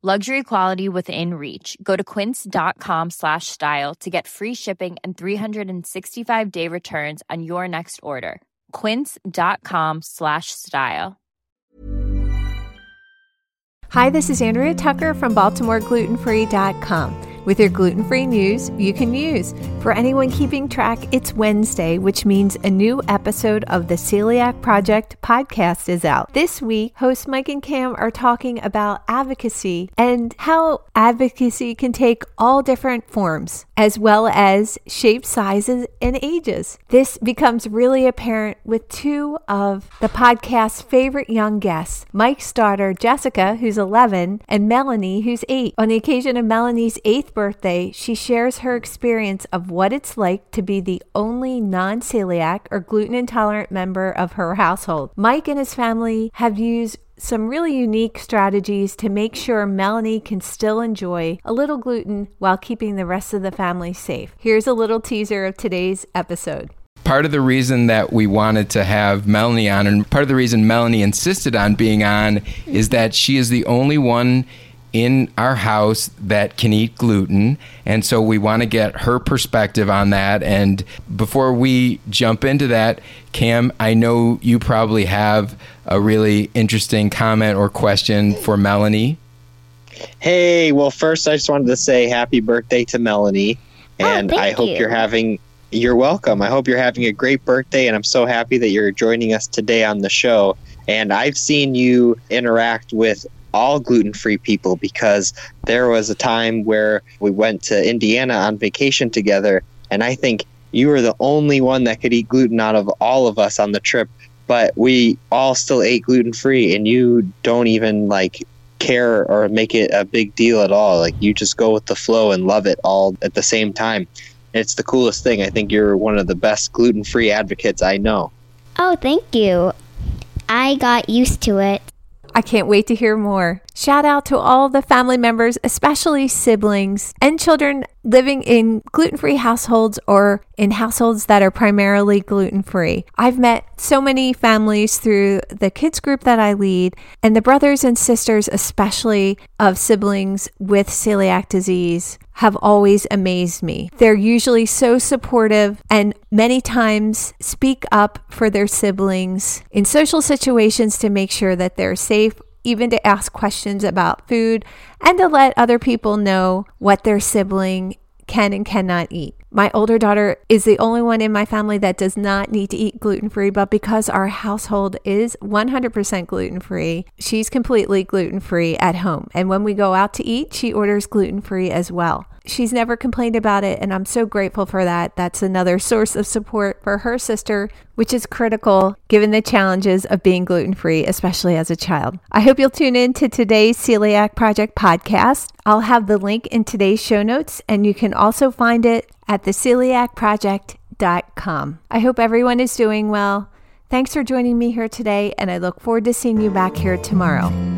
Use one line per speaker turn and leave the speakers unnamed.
Luxury quality within reach. Go to quince.com slash style to get free shipping and 365 day returns on your next order. Quince.com slash style.
Hi, this is Andrea Tucker from BaltimoreGlutenFree.com. With your gluten free news you can use. For anyone keeping track, it's Wednesday, which means a new episode of the Celiac Project podcast is out. This week, hosts Mike and Cam are talking about advocacy and how advocacy can take all different forms, as well as shapes, sizes, and ages. This becomes really apparent with two of the podcast's favorite young guests Mike's daughter, Jessica, who's 11, and Melanie, who's 8. On the occasion of Melanie's 8th birthday, she shares her experience of what it's like to be the only non celiac or gluten intolerant member of her household. Mike and his family have used some really unique strategies to make sure Melanie can still enjoy a little gluten while keeping the rest of the family safe. Here's a little teaser of today's episode.
Part of the reason that we wanted to have Melanie on, and part of the reason Melanie insisted on being on, is that she is the only one in our house that can eat gluten. And so we want to get her perspective on that. And before we jump into that, Cam, I know you probably have a really interesting comment or question for Melanie.
Hey, well, first, I just wanted to say happy birthday to Melanie. Oh, and
oh,
I hope
you.
you're having. You're welcome. I hope you're having a great birthday, and I'm so happy that you're joining us today on the show. And I've seen you interact with all gluten free people because there was a time where we went to Indiana on vacation together, and I think you were the only one that could eat gluten out of all of us on the trip. But we all still ate gluten free, and you don't even like care or make it a big deal at all. Like you just go with the flow and love it all at the same time. It's the coolest thing. I think you're one of the best gluten free advocates I know.
Oh, thank you. I got used to it.
I can't wait to hear more. Shout out to all the family members, especially siblings and children living in gluten free households or in households that are primarily gluten free. I've met so many families through the kids group that I lead, and the brothers and sisters, especially of siblings with celiac disease, have always amazed me. They're usually so supportive and many times speak up for their siblings in social situations to make sure that they're safe even to ask questions about food and to let other people know what their sibling can and cannot eat. My older daughter is the only one in my family that does not need to eat gluten free, but because our household is 100% gluten free, she's completely gluten free at home. And when we go out to eat, she orders gluten free as well. She's never complained about it, and I'm so grateful for that. That's another source of support for her sister, which is critical given the challenges of being gluten free, especially as a child. I hope you'll tune in to today's Celiac Project podcast. I'll have the link in today's show notes, and you can also find it at theceliacproject.com. I hope everyone is doing well. Thanks for joining me here today, and I look forward to seeing you back here tomorrow.